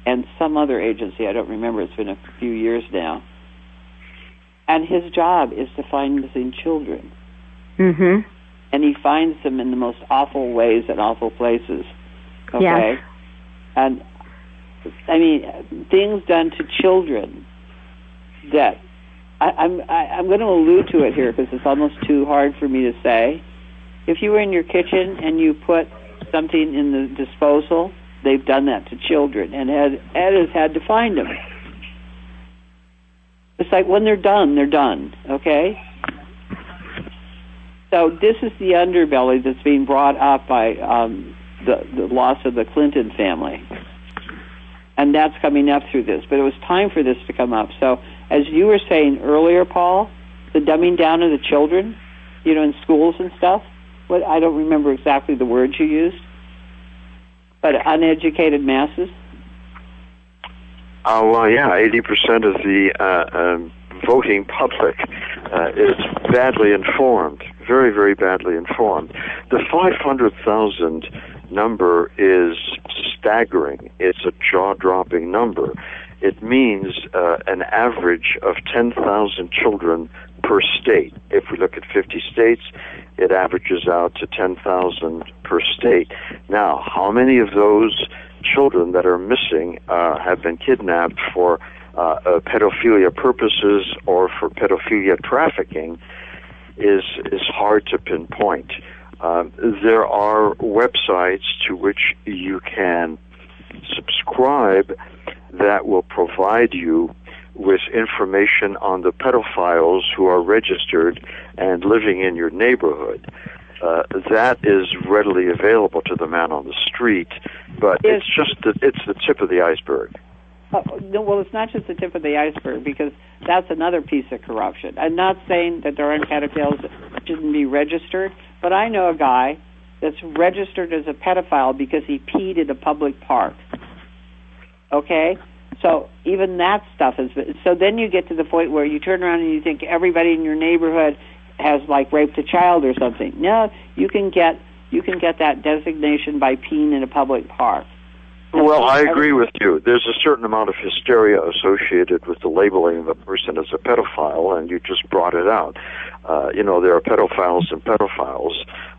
[SPEAKER 4] and some other agency. I don't remember. It's been a few years now." And his job is to find missing children
[SPEAKER 7] Mm-hmm.
[SPEAKER 4] and he finds them in the most awful ways and awful places. Okay,
[SPEAKER 7] Yes.
[SPEAKER 4] and I mean things done to children that I, I'm I, I'm going to allude to it here because it's almost too hard for me to say. If you were in your kitchen and you put something in the disposal, they've done that to children, and Ed, has had to find them. It's like when they're done, they're done. Okay. So this is the underbelly that's being brought up by um, the the loss of the Clinton family, and that's coming up through this. But it was time for this to come up. So as you were saying earlier, Paul, the dumbing down of the children, you know, in schools and stuff. What I don't remember exactly the words you used, but uneducated masses.
[SPEAKER 8] Oh well, yeah, eighty percent of the uh, um, voting public uh, is badly informed, very, very badly informed. The five hundred thousand number is staggering. It's a jaw-dropping number. It means uh, an average of ten thousand children per state. If we look at fifty states, it averages out to ten thousand per state. Now, how many of those children that are missing uh, have been kidnapped for uh, uh, pedophilia purposes or for pedophilia trafficking is is hard to pinpoint. Um, there are websites to which you can subscribe that will provide you with information on the pedophiles who are registered and living in your neighborhood. Uh, that is readily available to the man on the street, but
[SPEAKER 4] Yes.
[SPEAKER 8] it's just the, it's the tip of the iceberg.
[SPEAKER 4] No, well, it's not just the tip of the iceberg because that's another piece of corruption. I'm not saying that there aren't pedophiles that shouldn't be registered, but I know a guy that's registered as a pedophile because he peed in a public park. Okay? So even that stuff is. So then you get to the point where you turn around and you think everybody in your neighborhood has like raped a child or something. No, you can get you can get that designation by peeing in a public park.
[SPEAKER 8] Well, I agree with you. There's a certain amount of hysteria associated with the labeling of a person as a pedophile, and you just brought it out. Uh, you know, there are pedophiles and pedophiles.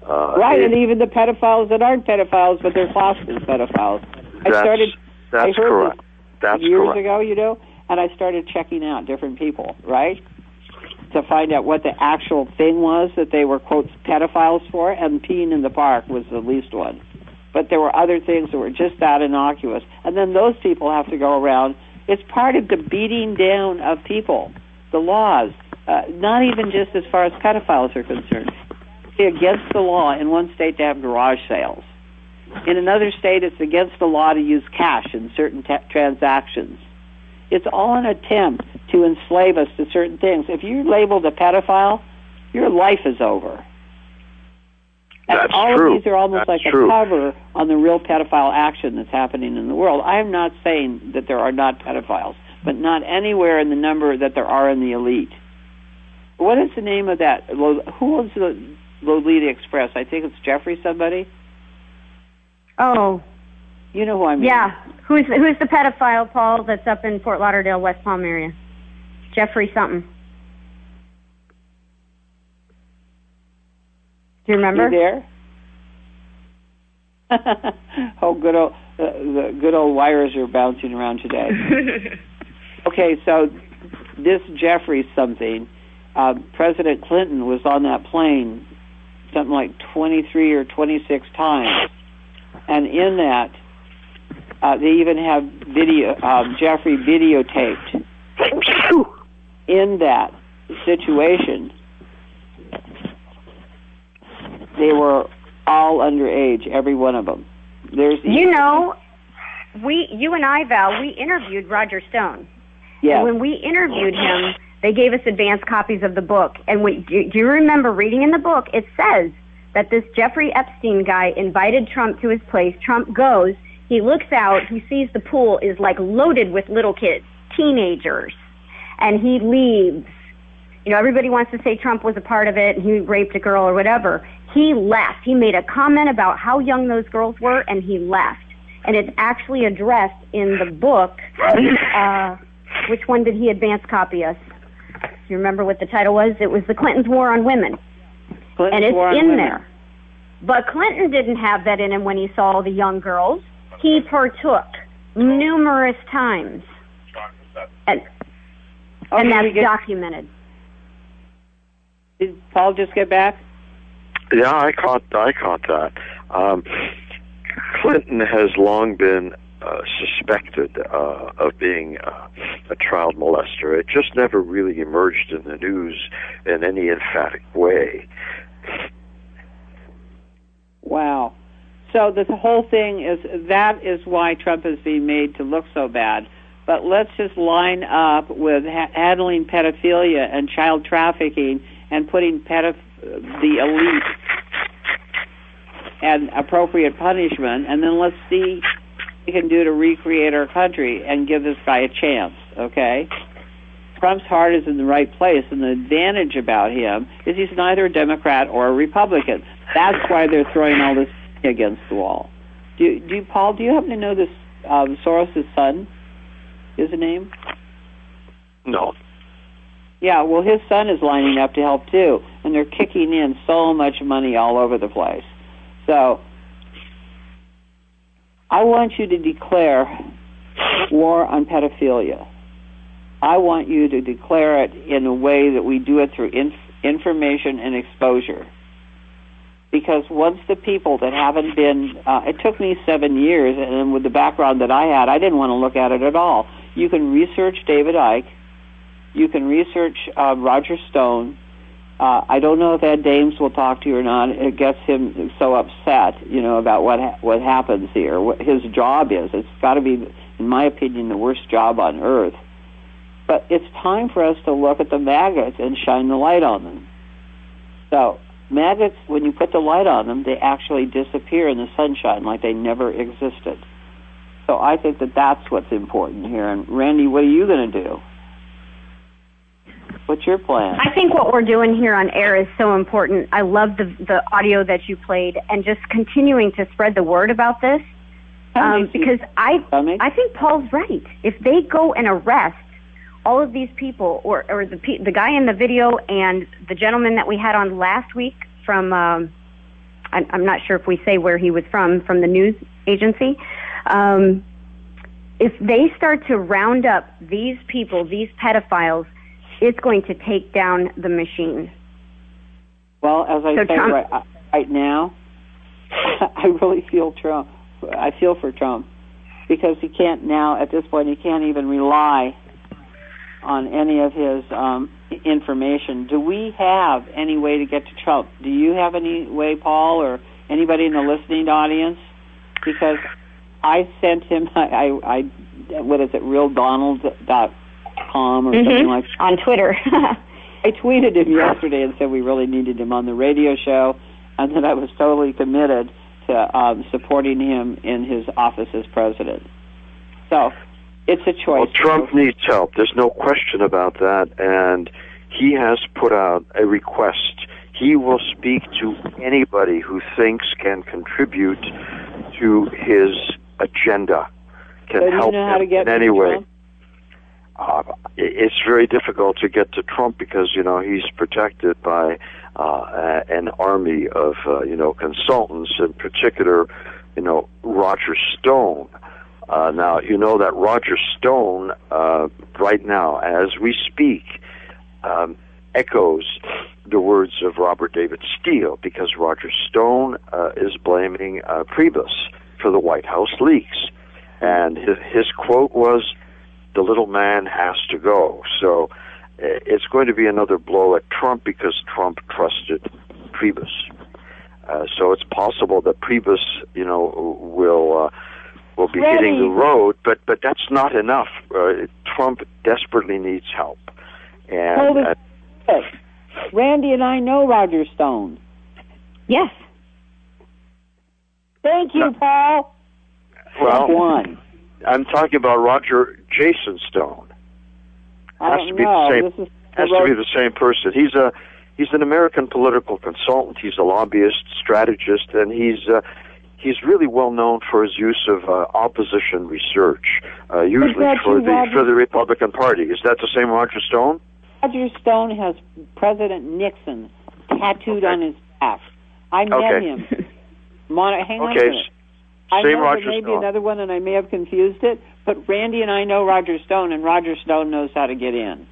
[SPEAKER 8] Uh,
[SPEAKER 4] Right,
[SPEAKER 8] it-
[SPEAKER 4] and even the pedophiles that aren't pedophiles, but they're classed as pedophiles. I
[SPEAKER 8] that's,
[SPEAKER 4] started
[SPEAKER 8] That's
[SPEAKER 4] I heard
[SPEAKER 8] correct. That's
[SPEAKER 4] years
[SPEAKER 8] correct.
[SPEAKER 4] ago, you know, and I started checking out different people, right, to find out what the actual thing was that they were quote pedophiles for, and peeing in the park was the least one. But there were other things that were just that innocuous, and then those people have to go around It's part of the beating down of people, the laws. Uh, not even just as far as pedophiles are concerned. It's against the law in one state to have garage sales. In another state, it's against the law to use cash in certain t- transactions. It's all an attempt to enslave us to certain things. If you're labeled a pedophile, your life is over. And
[SPEAKER 8] That's
[SPEAKER 4] all
[SPEAKER 8] true.
[SPEAKER 4] of these are almost
[SPEAKER 8] That's
[SPEAKER 4] like
[SPEAKER 8] true.
[SPEAKER 4] a cover on the real pedophile action that's happening in the world. I am not saying that there are not pedophiles, but not anywhere in the number that there are in the elite. What is the name of that? Who owns the Lolita Express? I think it's Jeffrey somebody.
[SPEAKER 7] Oh,
[SPEAKER 4] You know who I mean?
[SPEAKER 7] yeah. Who's who's the pedophile, Paul? That's up in Fort Lauderdale, West Palm area. Jeffrey something. Do you remember?
[SPEAKER 4] You there? oh, good old uh, the good old wires are bouncing around today. okay, so this Jeffrey something, uh, President Clinton was on that plane something like 23 or 26 times, and in that uh, they even have video um, Jeffrey videotaped. In that situation, they were all underage, every one of them. There's
[SPEAKER 7] You know, we, you and I, Val, we interviewed Roger Stone.
[SPEAKER 4] yeah.
[SPEAKER 7] When we interviewed him, they gave us advance copies of the book. And we, do, do you remember reading in the book? It says that this Jeffrey Epstein guy invited Trump to his place. Trump goes. He looks out. He sees the pool is like loaded with little kids, teenagers, and he leaves. You know, everybody wants to say Trump was a part of it and he raped a girl or whatever. He left. He made a comment about how young those girls were, and he left. And it's actually addressed in the book. Uh, which one did he advance copy us? Do you remember what the title was? It was The Clintons' War on Women.
[SPEAKER 4] Clinton's
[SPEAKER 7] and it's in
[SPEAKER 4] women.
[SPEAKER 7] there. But Clinton didn't have that in him when he saw the young girls. He partook numerous times. And, and
[SPEAKER 4] did
[SPEAKER 7] that's
[SPEAKER 4] get-
[SPEAKER 7] documented.
[SPEAKER 4] Did Paul just get back?
[SPEAKER 8] Yeah, I caught I caught that. Um, Clinton has long been uh, suspected uh, of being uh, a child molester. It just never really emerged in the news in any emphatic way.
[SPEAKER 4] Wow. So the whole thing is that is why Trump is being made to look so bad. But let's just line up with ha- handling pedophilia and child trafficking and putting pedoph- the elite and appropriate punishment, and then let's see what we can do to recreate our country and give this guy a chance. Okay. Trump's heart is in the right place, and the advantage about him is he's neither a Democrat or a Republican. That's why they're throwing all this against the wall. Do you, do you, Paul? Do you happen to know this um, Soros' son? Is his name?
[SPEAKER 8] No.
[SPEAKER 4] Yeah. Well, his son is lining up to help too, and they're kicking in so much money all over the place. So, I want you to declare war on pedophilia. I want you to declare it in a way that we do it through inf- information and exposure. Because once the people that haven't been, uh, it took me seven years, and with the background that I had, I didn't want to look at it at all. You can research David Icke, you can research uh, Roger Stone. Uh, I don't know if Ed Dames will talk to you or not. It gets him so upset, you know, about what ha- what happens here. What his job is. It's got to be, in my opinion, the worst job on earth. But it's time for us to look at the maggots and shine the light on them. So maggots, when you put the light on them, they actually disappear in the sunshine like they never existed. So I think that that's what's important here. And Randy, what are you going to do? What's your plan?
[SPEAKER 7] I think what we're doing here on air is so important. I love the the audio that you played, and just continuing to spread the word about this. Um, because I I think Paul's right. If they go and arrest all of these people, or or the pe- the guy in the video and the gentleman that we had on last week from, um, I'm, I'm not sure if we say where he was from, from the news agency. Um, if they start to round up these people, these pedophiles, it's going to take down the machine.
[SPEAKER 4] Well, as I
[SPEAKER 7] So
[SPEAKER 4] say
[SPEAKER 7] Trump-
[SPEAKER 4] right, right now, I really feel Trump. I feel for Trump. because he can't now at this point he can't even rely on any of his um, information. Do we have any way to get to Trump? Do you have any way, Paul, or anybody in the listening audience? Because I sent him, I, I, I what is it, realdonald.com or
[SPEAKER 7] mm-hmm.
[SPEAKER 4] something like that.
[SPEAKER 7] On Twitter.
[SPEAKER 4] I tweeted him yesterday and said we really needed him on the radio show, and that I was totally committed to um, supporting him in his office as president. So it's a choice.
[SPEAKER 8] Well, Trump needs help. There's no question about that, and he has put out a request. He will speak to anybody who thinks can contribute to his agenda, can
[SPEAKER 4] so
[SPEAKER 8] help
[SPEAKER 4] you know
[SPEAKER 8] him in any way. Uh, it's very difficult to get to Trump because you know he's protected by uh, an army of uh, you know consultants, in particular, you know Roger Stone. Uh, now you know that Roger Stone, uh, right now as we speak, um, echoes the words of Robert David Steele because Roger Stone uh, is blaming uh, Priebus for the White House leaks, and his, his quote was the little man has to go. So eh, it's going to be another blow at Trump because Trump trusted Priebus. Uh, so it's possible that Priebus, you know, will uh, will be
[SPEAKER 4] Ready.
[SPEAKER 8] hitting the road, but but that's not enough. Uh, Trump desperately needs help, and
[SPEAKER 4] Hold
[SPEAKER 8] uh.
[SPEAKER 4] Randy and I know Roger Stone.
[SPEAKER 7] yes.
[SPEAKER 4] Thank you,
[SPEAKER 8] No.
[SPEAKER 4] Paul.
[SPEAKER 8] well,
[SPEAKER 4] Step one.
[SPEAKER 8] I'm talking about Roger Jason Stone.
[SPEAKER 4] I
[SPEAKER 8] Has
[SPEAKER 4] don't
[SPEAKER 8] to be the same-
[SPEAKER 4] This is
[SPEAKER 8] has to be the same person. He's a he's an American political consultant. He's a lobbyist, strategist, and he's uh, he's really well known for his use of uh, opposition research, uh, usually for the
[SPEAKER 4] Roger?
[SPEAKER 8] for the Republican Party. Is that the same Roger Stone?
[SPEAKER 4] Roger Stone has President Nixon tattooed
[SPEAKER 8] Okay.
[SPEAKER 4] on his back. I met
[SPEAKER 8] Okay.
[SPEAKER 4] him. Mon- hang on a
[SPEAKER 8] Okay,
[SPEAKER 4] minute. I
[SPEAKER 8] same
[SPEAKER 4] know
[SPEAKER 8] Roger
[SPEAKER 4] there may be another one, and I may have confused it. But Randy and I know Roger Stone, and Roger Stone knows how to get in.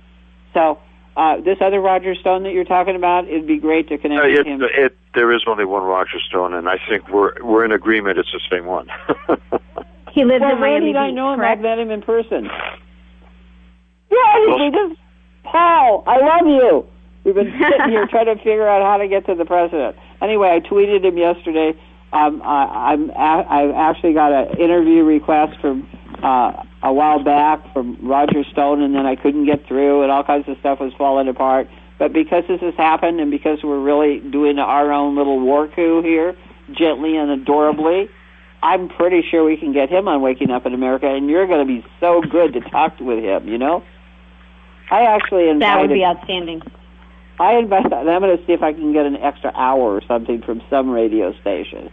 [SPEAKER 4] So uh, this other Roger Stone that you're talking about, it'd be great to connect
[SPEAKER 8] Uh,
[SPEAKER 4] with
[SPEAKER 8] it,
[SPEAKER 4] him.
[SPEAKER 8] it, there is only one Roger Stone, and I think we're we're in agreement. It's the same one.
[SPEAKER 7] He lives
[SPEAKER 4] well,
[SPEAKER 7] in Miami
[SPEAKER 4] Randy and I
[SPEAKER 7] Beach,
[SPEAKER 4] know him.
[SPEAKER 7] correct?
[SPEAKER 4] I've met him in person. Yeah, we just Paul, I love you. We've been sitting here trying to figure out how to get to the president. Anyway, I tweeted him yesterday. Um, I, I'm a- I actually got an interview request from uh, a while back from Roger Stone, and then I couldn't get through, and all kinds of stuff was falling apart. But because this has happened, and because we're really doing our own little war coup here, gently and adorably, I'm pretty sure we can get him on Waking Up in America, and you're going to be so good to talk with him. You know, I actually invited.
[SPEAKER 7] That would be outstanding.
[SPEAKER 4] I invited. and I'm going to see if I can get an extra hour or something from some radio station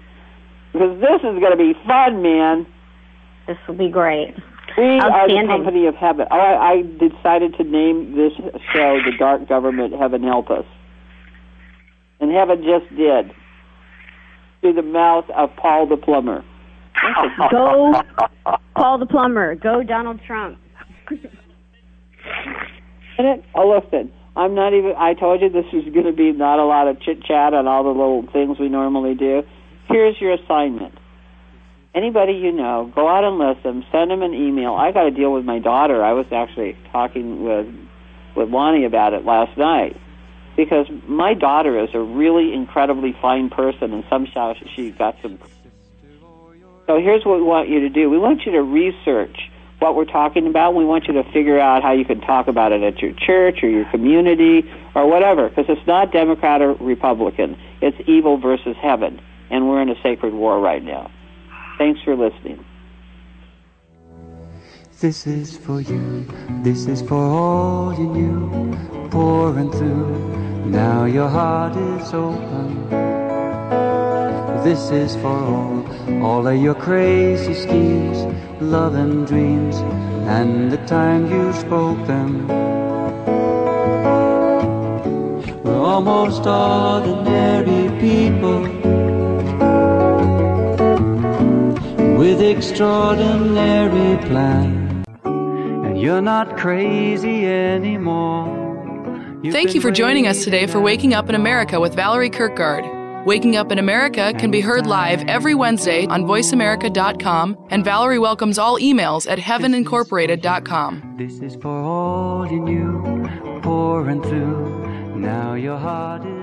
[SPEAKER 4] because this is going to be fun, man.
[SPEAKER 7] This will be great.
[SPEAKER 4] We are the company of heaven. Oh, I, I decided to name this show "The Dark Government." Heaven help us, and heaven just did through the mouth of Paul the plumber.
[SPEAKER 7] Go Paul the plumber. Go Donald Trump.
[SPEAKER 4] And oh, listen, I'm not even. I told you this was going to be not a lot of chit chat on all the little things we normally do. Here's your assignment. Anybody you know, go out and listen. Send them an email. I got to deal with my daughter. I was actually talking with with Lonnie about it last night because my daughter is a really incredibly fine person, and somehow she got some. So here's what we want you to do. We want you to research what we're talking about. We want you to figure out how you can talk about it at your church or your community or whatever, because it's not Democrat or Republican. It's evil versus heaven, and we're in a sacred war right now. Thanks for listening.
[SPEAKER 3] This is for you, this is for all you knew, pouring through. Now your heart is open. This is for all, all of your crazy schemes, love and dreams, and the time you spoke them. We're almost ordinary people with extraordinary plans. And you're not crazy anymore. You've
[SPEAKER 2] Thank you for joining us today for Waking Up in America with Valerie Kirkgaard. Waking Up in America can be heard live every Wednesday on voiceamerica.com, and Valerie welcomes all emails at heavenincorporated.com.
[SPEAKER 3] This is for all you knew, pouring through. Now your heart is.